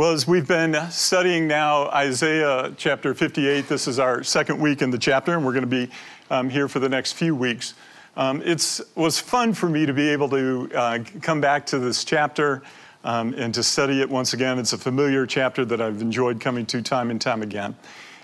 Well, as we've been studying now Isaiah chapter 58, this is our second week in the chapter, and we're going to be um, here for the next few weeks. Um, it was fun for me to be able to uh, come back to this chapter um, and to study it once again. It's a familiar chapter that I've enjoyed coming to time and time again.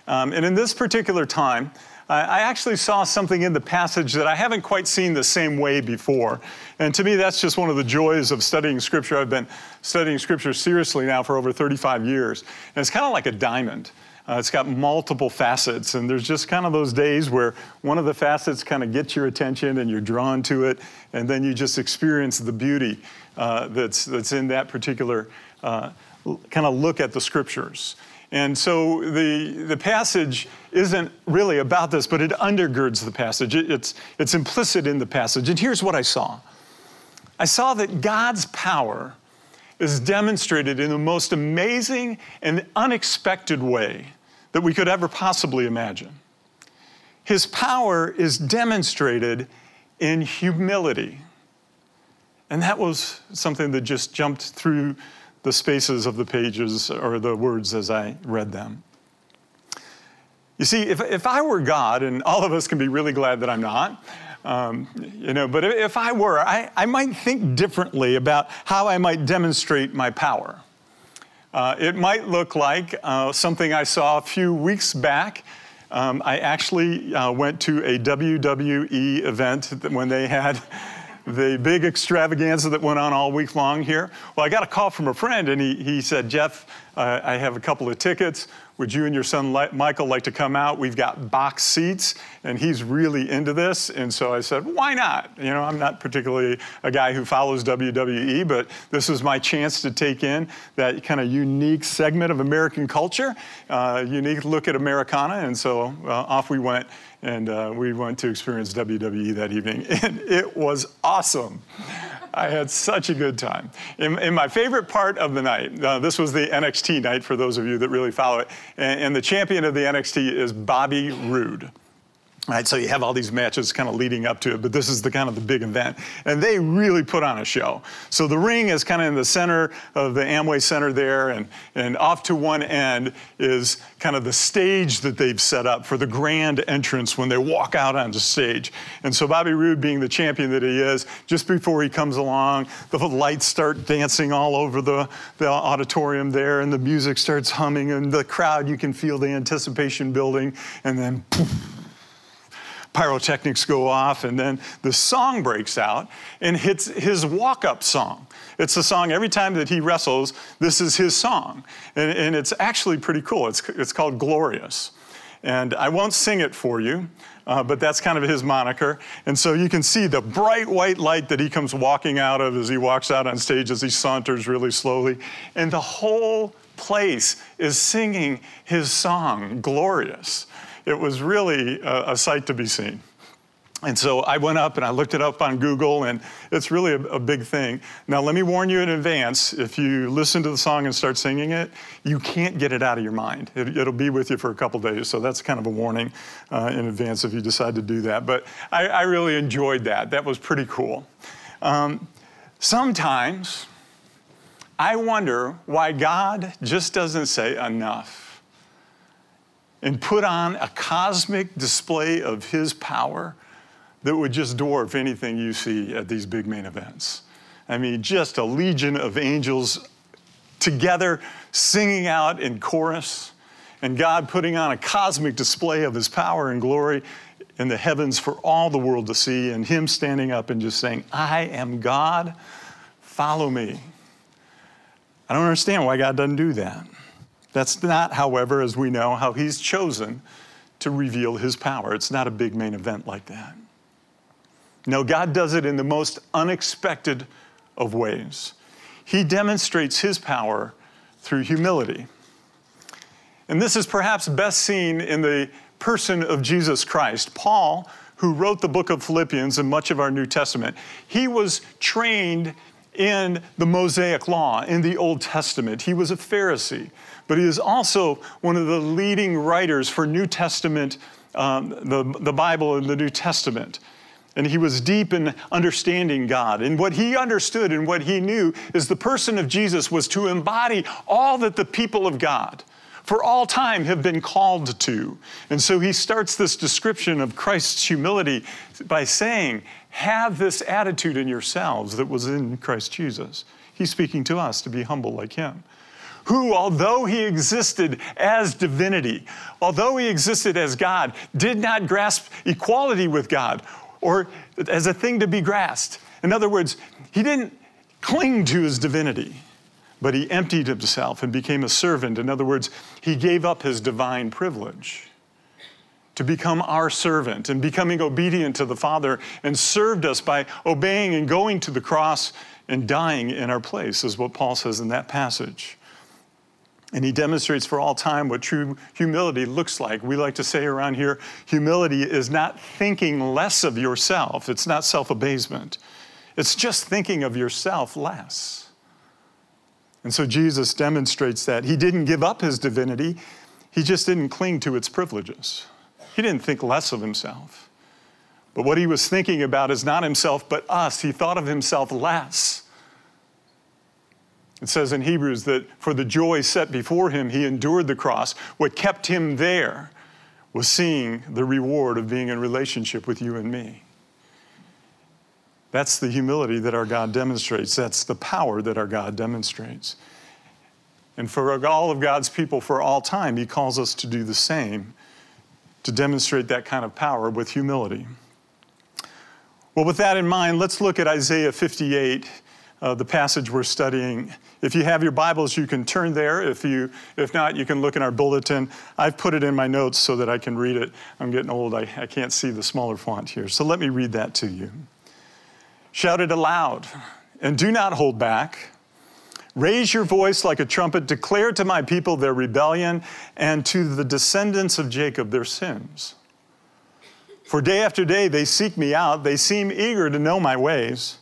Um, and in this particular time, I actually saw something in the passage that I haven't quite seen the same way before. And to me, that's just one of the joys of studying Scripture. I've been studying Scripture seriously now for over 35 years. And it's kind of like a diamond. Uh, it's got multiple facets, and there's just kind of those days where one of the facets kind of gets your attention and you're drawn to it, and then you just experience the beauty uh, that's, that's in that particular uh, kind of look at the scriptures. And so the, the passage isn't really about this, but it undergirds the passage. It, it's, it's implicit in the passage. And here's what I saw I saw that God's power is demonstrated in the most amazing and unexpected way that we could ever possibly imagine. His power is demonstrated in humility. And that was something that just jumped through the spaces of the pages or the words as I read them. You see, if, if I were God, and all of us can be really glad that I'm not, um, you know, but if I were, I, I might think differently about how I might demonstrate my power. Uh, it might look like uh, something I saw a few weeks back. Um, I actually uh, went to a WWE event when they had the big extravaganza that went on all week long here. Well, I got a call from a friend, and he, he said, Jeff, uh, I have a couple of tickets. Would you and your son Michael like to come out? We've got box seats, and he's really into this. And so I said, why not? You know, I'm not particularly a guy who follows WWE, but this was my chance to take in that kind of unique segment of American culture, uh, unique look at Americana. And so uh, off we went and uh, we went to experience WWE that evening, and it was awesome. I had such a good time. In, in my favorite part of the night, uh, this was the NXT night for those of you that really follow it, and, and the champion of the NXT is Bobby Roode. Right, so you have all these matches kind of leading up to it, but this is the kind of the big event. And they really put on a show. So the ring is kind of in the center of the Amway Center there, and, and off to one end is kind of the stage that they've set up for the grand entrance when they walk out onto stage. And so Bobby Roode, being the champion that he is, just before he comes along, the lights start dancing all over the, the auditorium there, and the music starts humming, and the crowd, you can feel the anticipation building, and then poof, pyrotechnics go off, and then the song breaks out and hits his walk up song. It's the song every time that he wrestles, this is his song. And, and it's actually pretty cool. It's, it's called Glorious. And I won't sing it for you, uh, but that's kind of his moniker. And so you can see the bright white light that he comes walking out of as he walks out on stage as he saunters really slowly. And the whole place is singing his song, Glorious it was really a, a sight to be seen. And so I went up and I looked it up on Google, and it's really a, a, big thing. Now, let me warn you in advance if you listen to the song and start singing it, you can't get it out of your mind. It, will be with you for a couple days, so that's kind of a warning uh, in advance if you decide to do that. But I, I really enjoyed that. That was pretty cool. Um, sometimes I wonder why God just doesn't say enough and put on a cosmic display of his power that would just dwarf anything you see at these big main events. I mean, just a legion of angels together singing out in chorus, and God putting on a cosmic display of his power and glory in the heavens for all the world to see, and him standing up and just saying, I am God, follow me. I don't understand why God doesn't do that. That's not, however, as we know, how he's chosen to reveal his power. It's not a big main event like that. No, God does it in the most unexpected of ways. He demonstrates his power through humility. And this is perhaps best seen in the person of Jesus Christ. Paul, who wrote the book of Philippians and much of our New Testament, he was trained in the Mosaic Law, in the Old Testament. He was a Pharisee but he is also one of the leading writers for New Testament, um, the, the Bible and the New Testament. and he was deep in understanding God. And what he understood and what he knew is the person of Jesus was to embody all that the people of God for all time have been called to. And so he starts this description of Christ's humility by saying, Have this attitude in yourselves that was in Christ Jesus. He's speaking to us to be humble like him who, although he existed as divinity, although he existed as God, did not grasp equality with God or as a thing to be grasped. In other words, he didn't cling to his divinity, but he emptied himself and became a servant. In other words, he gave up his divine privilege to become our servant and becoming obedient to the Father and served us by obeying and going to the cross and dying in our place, is what Paul says in that passage. And he demonstrates for all time what true humility looks like. We like to say around here humility is not thinking less of yourself, it's not self abasement, it's just thinking of yourself less. And so Jesus demonstrates that. He didn't give up his divinity, he just didn't cling to its privileges. He didn't think less of himself. But what he was thinking about is not himself, but us. He thought of himself less. It says in Hebrews that for the joy set before him, he endured the cross. What kept him there was seeing the reward of being in relationship with you and me. That's the humility that our God demonstrates. That's the power that our God demonstrates. And for all of God's people for all time, he calls us to do the same, to demonstrate that kind of power with humility. Well, with that in mind, let's look at Isaiah 58 uh, the passage we're studying. If you have your Bibles, you can turn there. If, you, if not, you can look in our bulletin. I've put it in my notes so that I can read it. I'm getting old, I, I can't see the smaller font here. So let me read that to you. Shout it aloud and do not hold back. Raise your voice like a trumpet, declare to my people their rebellion, and to the descendants of Jacob their sins. For day after day they seek me out, they seem eager to know my ways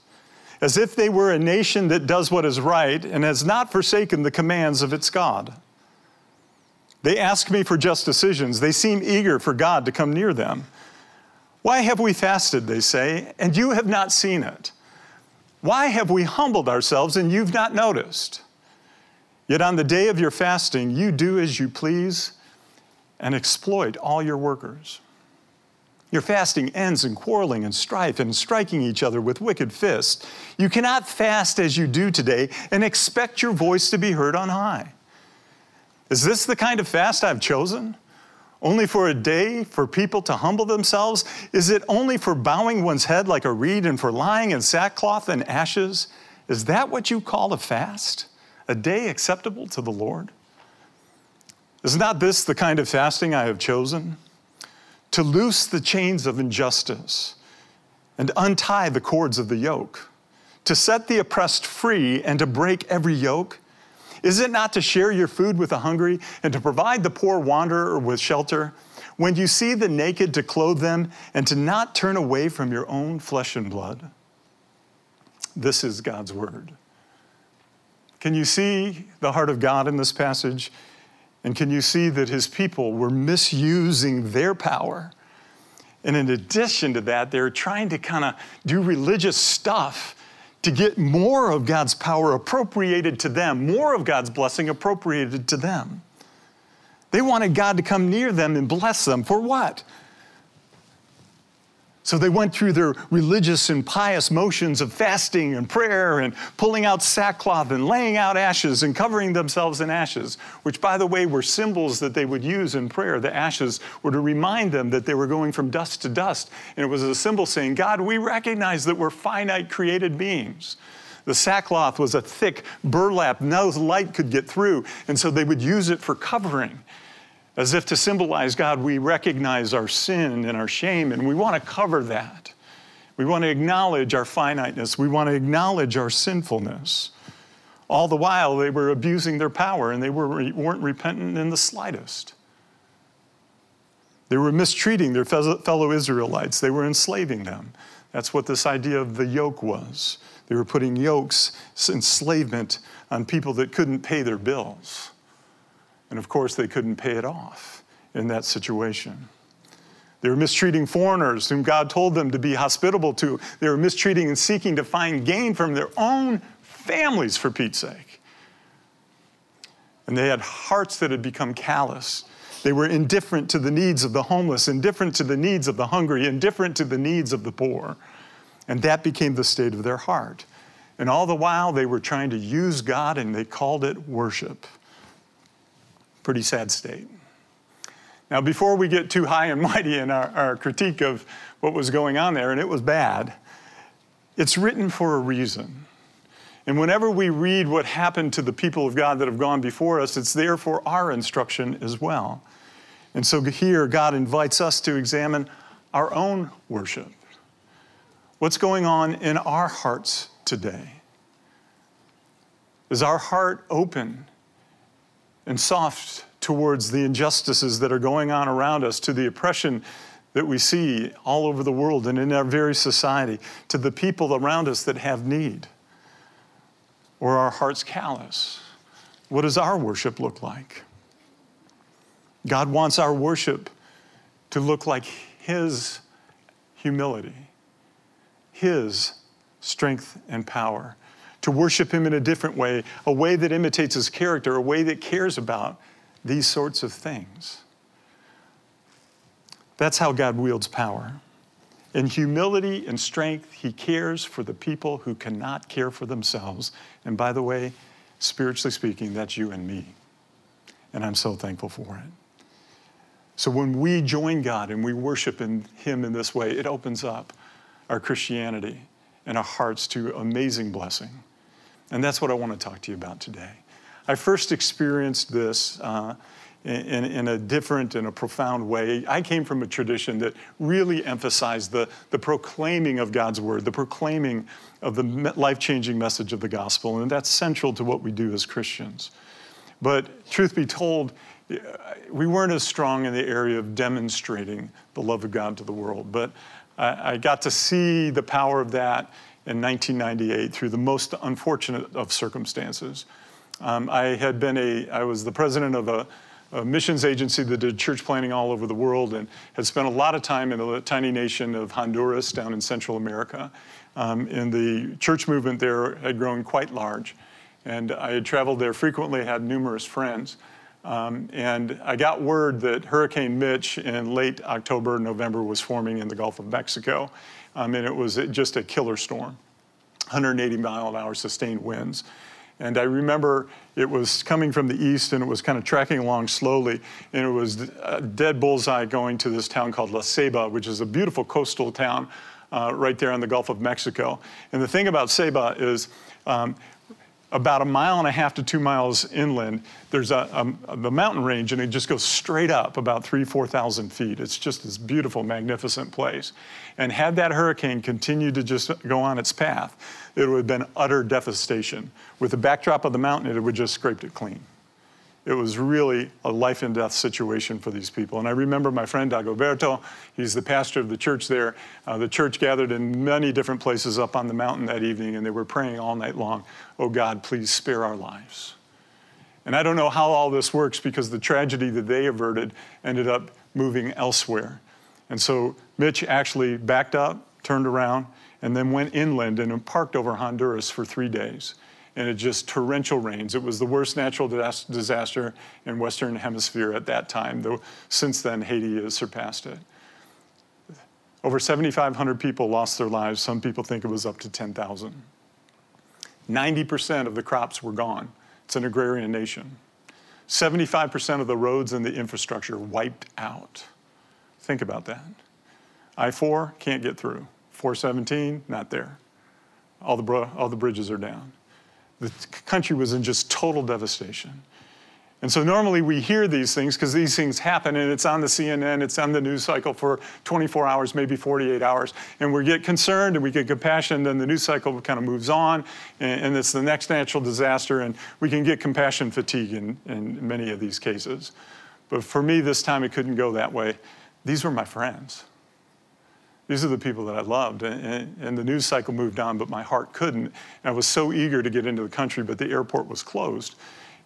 as if they were a nation that does what is right and has not forsaken the commands of its God. They ask me for just decisions. They seem eager for God to come near them. Why have we fasted, they say, and you have not seen it? Why have we humbled ourselves and you've not noticed? Yet on the day of your fasting, you do as you please and exploit all your workers. Your fasting ends in quarreling and strife and striking each other with wicked fists. You cannot fast as you do today and expect your voice to be heard on high. Is this the kind of fast I've chosen? Only for a day for people to humble themselves? Is it only for bowing one's head like a reed and for lying in sackcloth and ashes? Is that what you call a fast? A day acceptable to the Lord? Is not this the kind of fasting I have chosen? to loose the chains of injustice and untie the cords of the yoke, to set the oppressed free and to break every yoke? Is it not to share your food with the hungry and to provide the poor wanderer with shelter? When you see the naked, to clothe them and to not turn away from your own flesh and blood? This is God's word. Can you see the heart of God in this passage? And can you see that his people were misusing their power? And in addition to that, they're trying to kind of do religious stuff to get more of God's power appropriated to them, more of God's blessing appropriated to them. They wanted God to come near them and bless them. For what? So they went through their religious and pious motions of fasting and prayer and pulling out sackcloth and laying out ashes and covering themselves in ashes, which, by the way, were symbols that they would use in prayer. The ashes were to remind them that they were going from dust to dust. And it was a symbol saying, God, we recognize that we're finite created beings. The sackcloth was a thick burlap, no light could get through. And so they would use it for covering as if to symbolize God, we recognize our sin and our shame, and we want to cover that. We want to acknowledge our finiteness. We want to acknowledge our sinfulness. All the while, they were abusing their power and they were, weren't repentant in the slightest. They were mistreating their fellow Israelites, they were enslaving them. That's what this idea of the yoke was. They were putting yokes, enslavement on people that couldn't pay their bills. And of course, they couldn't pay it off in that situation. They were mistreating foreigners whom God told them to be hospitable to. They were mistreating and seeking to find gain from their own families, for Pete's sake. And they had hearts that had become callous. They were indifferent to the needs of the homeless, indifferent to the needs of the hungry, indifferent to the needs of the poor. And that became the state of their heart. And all the while, they were trying to use God and they called it worship. Pretty sad state. Now, before we get too high and mighty in our, our critique of what was going on there, and it was bad, it's written for a reason. And whenever we read what happened to the people of God that have gone before us, it's there for our instruction as well. And so here, God invites us to examine our own worship. What's going on in our hearts today? Is our heart open and soft towards the injustices that are going on around us, to the oppression that we see all over the world and in our very society, to the people around us that have need? Or our hearts callous? What does our worship look like? God wants our worship to look like His humility, His strength and power, to worship Him in a different way, a way that imitates His character, a way that cares about these sorts of things. That's how God wields power. In humility and strength, he cares for the people who cannot care for themselves. And by the way, spiritually speaking, that's you and me. And I'm so thankful for it. So when we join God and we worship in Him in this way, it opens up our Christianity and our hearts to amazing blessing. And that's what I want to talk to you about today. I first experienced this uh, in, in, a different and a profound way. I came from a tradition that really emphasized the, the proclaiming of God's word, the proclaiming of the life changing message of the gospel, and that's central to what we do as Christians. But truth be told, we weren't as strong in the area of demonstrating the love of God to the world. But I, I got to see the power of that in 1998 through the most unfortunate of circumstances. Um, I had been a, I was the president of a, a, missions agency that did church planting all over the world and had spent a lot of time in the tiny nation of Honduras down in Central America. Um, and the church movement there had grown quite large. And I had traveled there frequently, had numerous friends. Um, and I got word that Hurricane Mitch in late October, November was forming in the Gulf of Mexico. Um, mean, it was just a killer storm 180 mile an hour sustained winds. And I remember it was coming from the east and it was kind of tracking along slowly. And it was a dead bullseye going to this town called La Ceiba, which is a beautiful coastal town uh, right there on the Gulf of Mexico. And the thing about Ceiba is um, about a mile and a half to two miles inland, there's a, a, the mountain range, and it just goes straight up about three, 4,000 feet. It's just this beautiful, magnificent place. And had that hurricane continued to just go on its path, it would have been utter devastation. With the backdrop of the mountain, it would just scraped it clean. It was really a life and death situation for these people. And I remember my friend Dagoberto, he's the pastor of the church there. Uh, the church gathered in many different places up on the mountain that evening, and they were praying all night long, Oh God, please spare our lives. And I don't know how all this works because the tragedy that they averted ended up moving elsewhere. And so Mitch actually backed up, turned around, and then went inland and parked over Honduras for three days. And it just torrential rains. It was the worst natural disaster in Western Hemisphere at that time, though since then Haiti has surpassed it. Over 7,500 people lost their lives. Some people think it was up to 10,000. 90% of the crops were gone. It's an agrarian nation. 75% of the roads and the infrastructure wiped out. Think about that. I 4 can't get through. 417, not there. All the, all the bridges are down. The country was in just total devastation. And so normally we hear these things because these things happen and it's on the CNN, it's on the news cycle for 24 hours, maybe 48 hours. And we get concerned and we get compassion, then the news cycle kind of moves on and, and it's the next natural disaster and we can get compassion fatigue in, in many of these cases. But for me, this time it couldn't go that way. These were my friends. These are the people that I loved. And, and, the news cycle moved on, but my heart couldn't. And I was so eager to get into the country, but the airport was closed.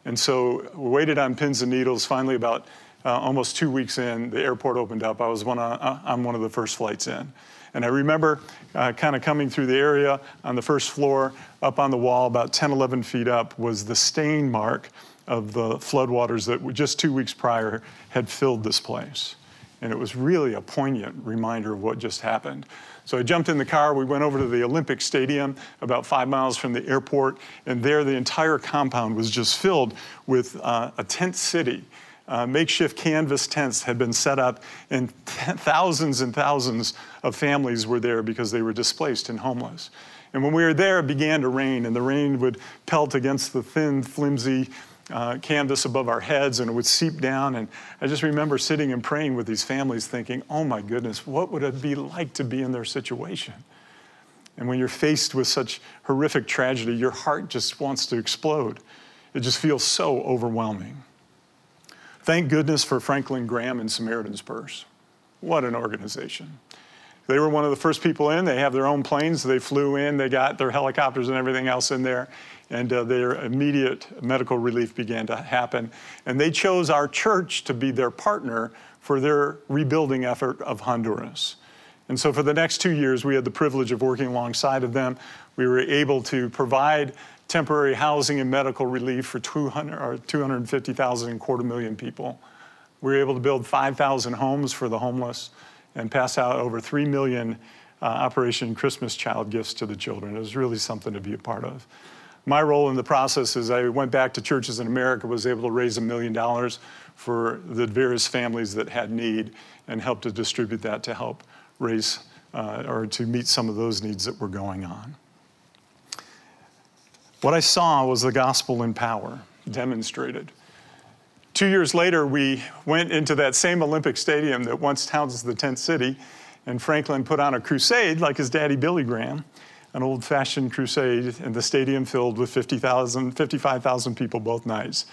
And so we waited on pins and needles. Finally, about uh, almost two weeks in, the airport opened up. I was one on, uh, on one of the first flights in. And I remember uh, kind of coming through the area on the first floor, up on the wall, about 10, 11 feet up, was the stain mark of the floodwaters that just two weeks prior had filled this place. And it was really a poignant reminder of what just happened. So I jumped in the car. We went over to the Olympic Stadium, about five miles from the airport, and there the entire compound was just filled with uh, a tent city. Uh, makeshift canvas tents had been set up, and thousands and thousands of families were there because they were displaced and homeless. And when we were there, it began to rain, and the rain would pelt against the thin, flimsy uh, canvas above our heads and it would seep down. And I just remember sitting and praying with these families, thinking, oh my goodness, what would it be like to be in their situation? And when you're faced with such horrific tragedy, your heart just wants to explode. It just feels so overwhelming. Thank goodness for Franklin Graham and Samaritan's Purse. What an organization. They were one of the first people in. They have their own planes. They flew in. They got their helicopters and everything else in there and uh, their immediate medical relief began to happen. And they chose our church to be their partner for their rebuilding effort of Honduras. And so for the next two years, we had the privilege of working alongside of them. We were able to provide temporary housing and medical relief for 200, or 250,000 and quarter million people. We were able to build 5,000 homes for the homeless and pass out over 3 million uh, Operation Christmas Child gifts to the children. It was really something to be a part of my role in the process is I went back to churches in America, was able to raise a million dollars for the various families that had need and helped to distribute that to help raise uh, or to meet some of those needs that were going on. What I saw was the gospel in power demonstrated. Two years later, we went into that same Olympic stadium that once housed the tent city, and Franklin put on a crusade like his daddy Billy Graham an old fashioned crusade, and the stadium filled with 50,000, 55,000 people both nights.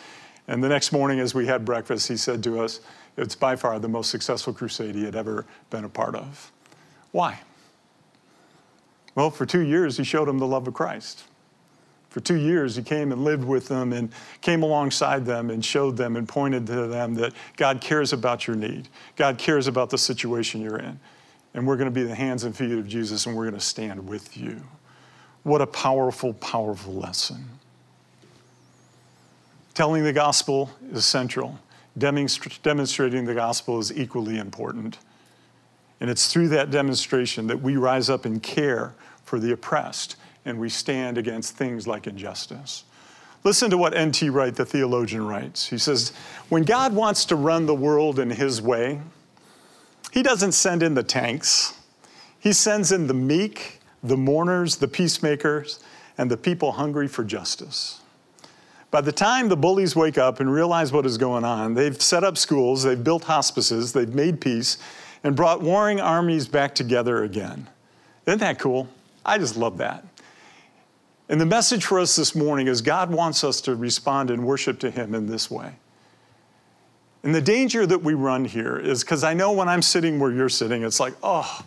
And the next morning, as we had breakfast, he said to us, It's by far the most successful crusade he had ever been a part of. Why? Well, for two years, he showed them the love of Christ. For two years, he came and lived with them and came alongside them and showed them and pointed to them that God cares about your need. God cares about the situation you're in and we're going to be the hands and feet of Jesus, and we're going to stand with you. What a powerful, powerful lesson. Telling the gospel is central, demonstrating the gospel is equally important. And it's through that demonstration that we rise up and care for the oppressed and we stand against things like injustice. Listen to what N.T. Wright, the theologian, writes. He says, When God wants to run the world in his way, he doesn't send in the tanks, He sends in the meek, the mourners, the peacemakers, and the people hungry for justice. By the time the bullies wake up and realize what is going on, they've set up schools, they've built hospices, they've made peace, and brought warring armies back together again. Isn't that cool? I just love that. And the message for us this morning is God wants us to respond and worship to Him in this way. And the danger that we run here is because I know when I'm sitting where you're sitting, it's like, oh,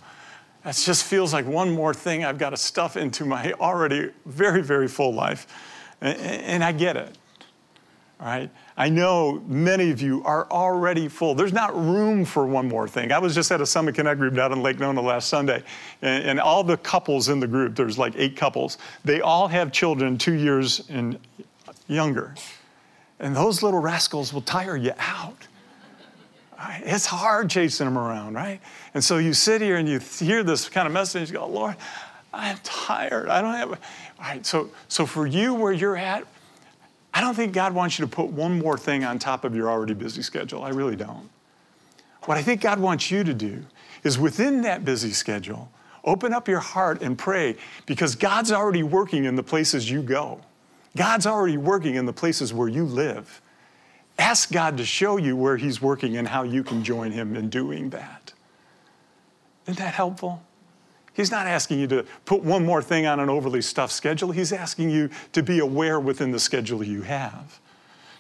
that just feels like one more thing I've got to stuff into my already very, very full life. And, and I get it. All right? I know many of you are already full. There's not room for one more thing. I was just at a Summit Connect group down in Lake Nona last Sunday, and, and all the couples in the group, there's like eight couples, they all have children two years and younger. And those little rascals will tire you out. It's hard chasing them around, right? And so you sit here and you hear this kind of message, you go, Lord, I'm tired. I don't have. All right, so, so for you where you're at, I don't think God wants you to put one more thing on top of your already busy schedule. I really don't. What I think God wants you to do is within that busy schedule, open up your heart and pray because God's already working in the places you go. God's already working in the places where you live. Ask God to show you where He's working and how you can join Him in doing that. Isn't that helpful? He's not asking you to put one more thing on an overly stuffed schedule. He's asking you to be aware within the schedule you have.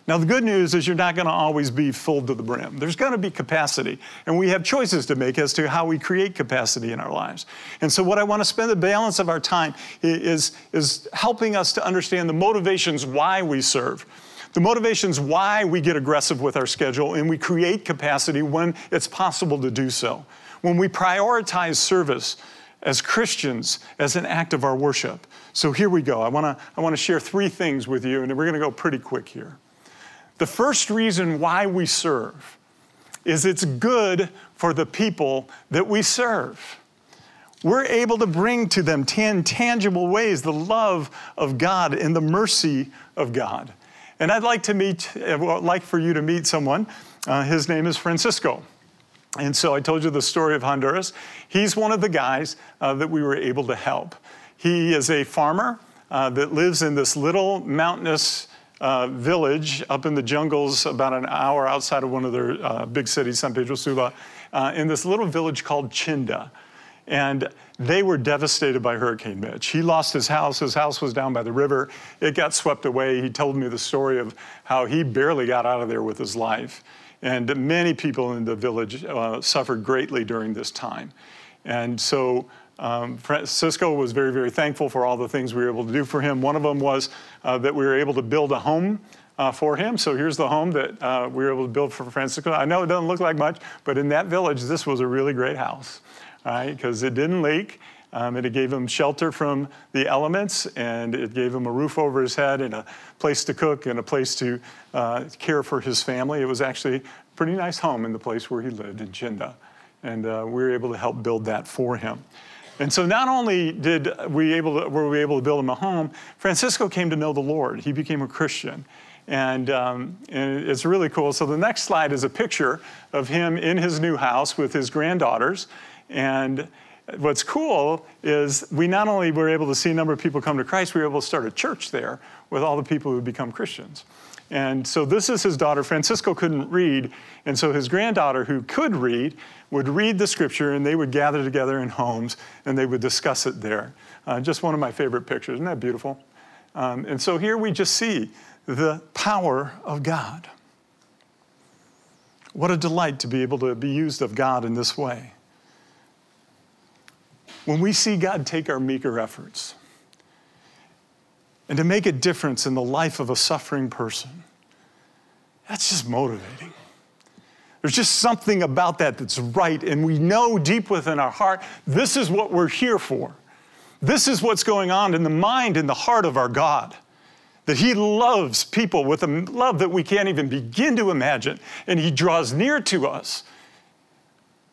Now, the good news is you're not going to always be full to the brim. There's going to be capacity, and we have choices to make as to how we create capacity in our lives. And so, what I want to spend the balance of our time is, is helping us to understand the motivations why we serve The motivations why we get aggressive with our schedule and we create capacity when it's possible to do so. When we prioritize service as Christians as an act of our worship. So here we go. I want to I want to share three things with you and we're going to go pretty quick here. The first reason why we serve is it's good for the people that we serve. We're able to bring to them in tangible ways the love of God and the mercy of God. And I'd like to meet, I'd like for you to meet someone. Uh, his name is Francisco. And so I told you the story of Honduras. He's one of the guys uh, that we were able to help. He is a farmer uh, that lives in this little mountainous uh, village up in the jungles, about an hour outside of one of their uh, big cities, San Pedro Sula, uh, in this little village called Chinda. And they were devastated by Hurricane Mitch. He lost his house. His house was down by the river. It got swept away. He told me the story of how he barely got out of there with his life. And many people in the village uh, suffered greatly during this time. And so um, Francisco was very, very thankful for all the things we were able to do for him. One of them was uh, that we were able to build a home uh, for him. So here's the home that uh, we were able to build for Francisco. I know it doesn't look like much, but in that village, this was a really great house, right? Because it didn't leak. Um, it gave him shelter from the elements, and it gave him a roof over his head, and a place to cook, and a place to uh, care for his family. It was actually a pretty nice home in the place where he lived in Chinda, and uh, we were able to help build that for him. And so not only did we able to, were we able to build him a home, Francisco came to know the Lord. He became a Christian. And, um, and, it's really cool. So the next slide is a picture of him in his new house with his granddaughters. And what's cool is we not only were able to see a number of people come to Christ, we were able to start a church there with all the people who become Christians. And so this is his daughter. Francisco couldn't read. And so his granddaughter, who could read, would read the scripture and they would gather together in homes and they would discuss it there. Uh, just one of my favorite pictures. Isn't that beautiful? Um, and so here we just see the power of God. What a delight to be able to be used of God in this way. When we see God take our meager efforts, and to make a difference in the life of a suffering person. That's just motivating. There's just something about that that's right, and we know deep within our heart this is what we're here for. This is what's going on in the mind and the heart of our God. That He loves people with a love that we can't even begin to imagine, and He draws near to us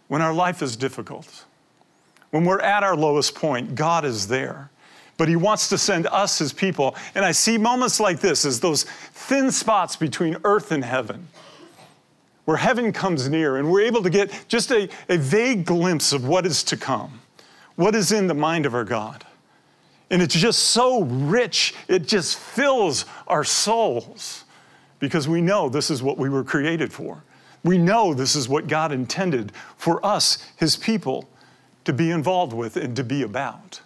when our life is difficult. When we're at our lowest point, God is there but he wants to send us his people. And I see moments like this as those thin spots between earth and heaven, where heaven comes near and we're able to get just a, a vague glimpse of what is to come, what is in the mind of our God. And it's just so rich, it just fills our souls because we know this is what we were created for. We know this is what God intended for us, his people, to be involved with and to be about.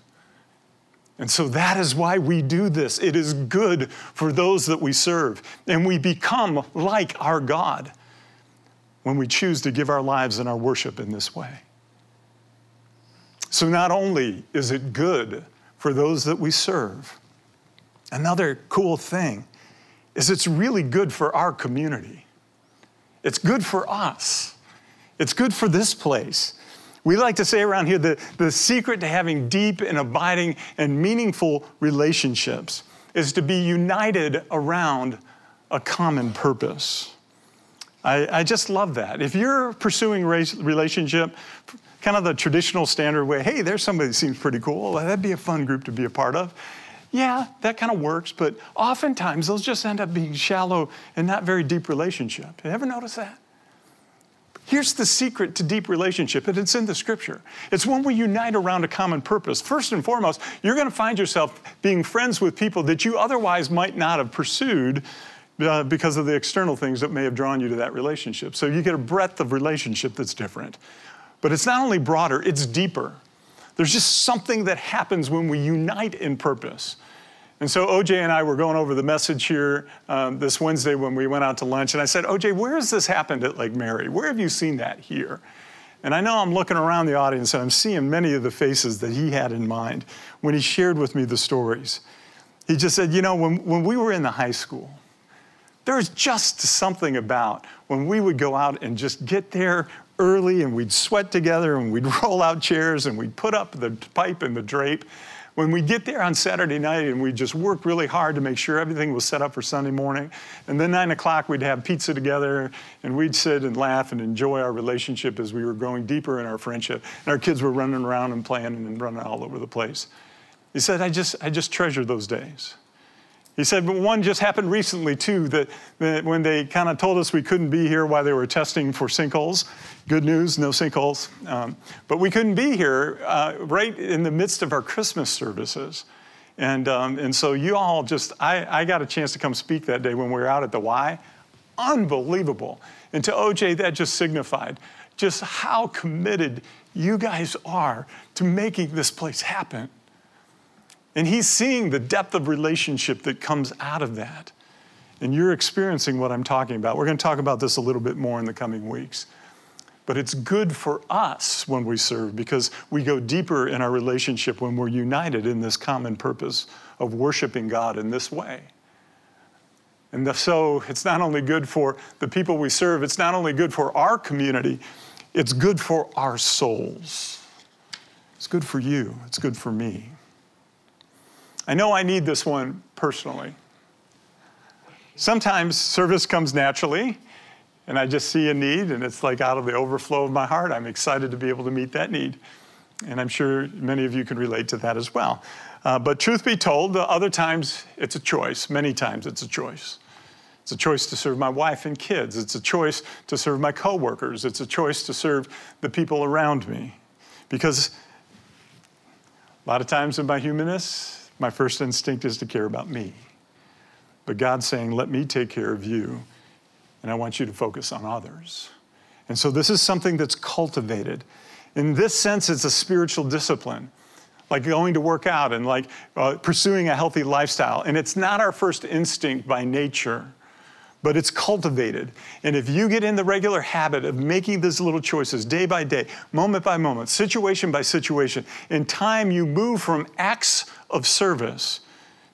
And so that is why we do this. It is good for those that we serve. And we become like our God when we choose to give our lives and our worship in this way. So not only is it good for those that we serve, another cool thing is it's really good for our community. It's good for us. It's good for this place. We like to say around here that the secret to having deep and abiding and meaningful relationships is to be united around a common purpose. I, I just love that. If you're pursuing relationship, kind of the traditional standard way, hey, there's somebody that seems pretty cool, that'd be a fun group to be a part of. Yeah, that kind of works, but oftentimes those just end up being shallow and not very deep relationship. You ever notice that? Here's the secret to deep relationship, and it's in the scripture. It's when we unite around a common purpose. First and foremost, you're going to find yourself being friends with people that you otherwise might not have pursued uh, because of the external things that may have drawn you to that relationship. So you get a breadth of relationship that's different. But it's not only broader, it's deeper. There's just something that happens when we unite in purpose. And so OJ and I were going over the message here um, this Wednesday when we went out to lunch, and I said, OJ, where has this happened at Lake Mary? Where have you seen that here? And I know I'm looking around the audience and I'm seeing many of the faces that he had in mind when he shared with me the stories. He just said, You know, when, when we were in the high school, There's just something about when we would go out and just get there early and we'd sweat together and we'd roll out chairs and we'd put up the pipe and the drape. When we get there on Saturday night and we just work really hard to make sure everything was set up for Sunday morning, and then nine o'clock we'd have pizza together and we'd sit and laugh and enjoy our relationship as we were growing deeper in our friendship. And our kids were running around and playing and running all over the place. He said, I just, I just treasure those days. He said, but one just happened recently too, that, that when they kind of told us we couldn't be here while they were testing for sinkholes. Good news, no sinkholes. Um, but we couldn't be here uh, right in the midst of our Christmas services. And, um, and so you all just, I, I got a chance to come speak that day when we were out at the Y. Unbelievable. And to OJ, that just signified just how committed you guys are to making this place happen. And he's seeing the depth of relationship that comes out of that. And you're experiencing what I'm talking about. We're going to talk about this a little bit more in the coming weeks. But it's good for us when we serve because we go deeper in our relationship when we're united in this common purpose of worshiping God in this way. And so it's not only good for the people we serve, it's not only good for our community, it's good for our souls. It's good for you, it's good for me. I know I need this one personally. Sometimes service comes naturally, and I just see a need, and it's like out of the overflow of my heart. I'm excited to be able to meet that need. And I'm sure many of you can relate to that as well. Uh, but truth be told, the other times it's a choice. Many times it's a choice. It's a choice to serve my wife and kids. It's a choice to serve my coworkers. It's a choice to serve the people around me. Because a lot of times in my humanness, my first instinct is to care about me. But God's saying, let me take care of you, and I want you to focus on others. And so this is something that's cultivated. In this sense, it's a spiritual discipline, like going to work out and like uh, pursuing a healthy lifestyle. And it's not our first instinct by nature, but it's cultivated. And if you get in the regular habit of making these little choices day by day, moment by moment, situation by situation, in time you move from acts of service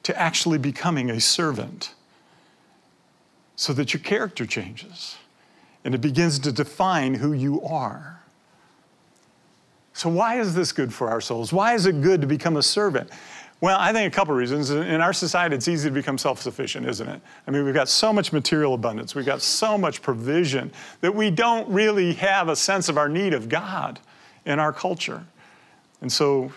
to actually becoming a servant so that your character changes and it begins to define who you are. So, why is this good for our souls? Why is it good to become a servant? Well, I think a couple of reasons. In our society, it's easy to become self sufficient, isn't it? I mean, we've got so much material abundance, we've got so much provision that we don't really have a sense of our need of God in our culture. And so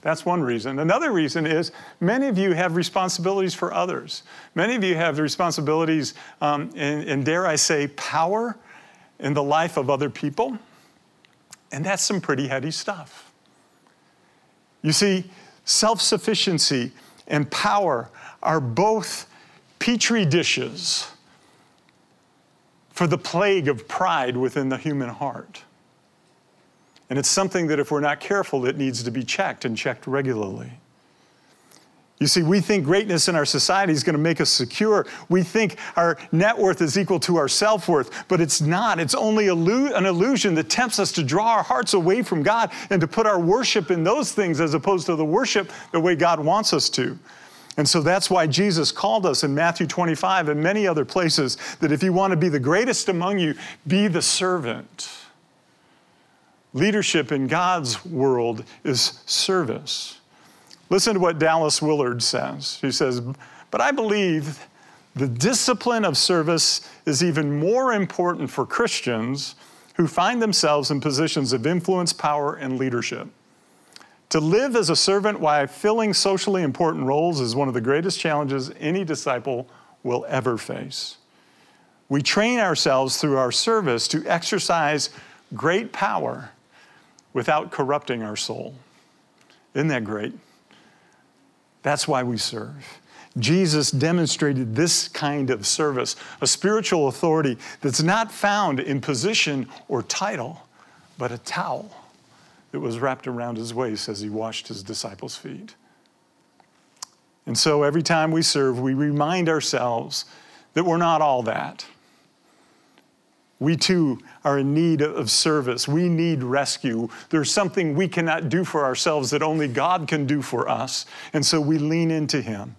that's one reason. Another reason is many of you have responsibilities for others. Many of you have responsibilities, um, and, and dare I say, power in the life of other people. And that's some pretty heady stuff. You see, self sufficiency and power are both petri dishes for the plague of pride within the human heart. And it's something that, if we're not careful, it needs to be checked and checked regularly. You see, we think greatness in our society is going to make us secure. We think our net worth is equal to our self worth, but it's not. It's only an illusion that tempts us to draw our hearts away from God and to put our worship in those things as opposed to the worship the way God wants us to. And so that's why Jesus called us in Matthew 25 and many other places that if you want to be the greatest among you, be the servant. Leadership in God's world is service. Listen to what Dallas Willard says. He says, But I believe the discipline of service is even more important for Christians who find themselves in positions of influence, power, and leadership. To live as a servant while filling socially important roles is one of the greatest challenges any disciple will ever face. We train ourselves through our service to exercise great power without corrupting our soul. Isn't that great? That's why we serve. Jesus demonstrated this kind of service, a spiritual authority that's not found in position or title, but a towel that was wrapped around his waist as he washed his disciples' feet. And so every time we serve, we remind ourselves that we're not all that. We too are in need of service. We need rescue. There's something we cannot do for ourselves that only God can do for us. And so we lean into Him.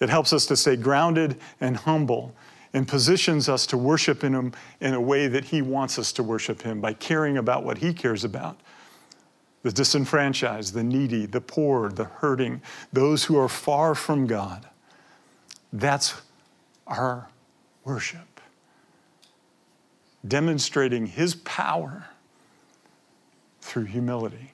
It helps us to stay grounded and humble. and positions us to worship in Him in a way that He wants us to worship Him by caring about what He cares about the disenfranchised, the needy, the poor, the hurting, those who are far from God. That's our worship. Demonstrating His power through humility.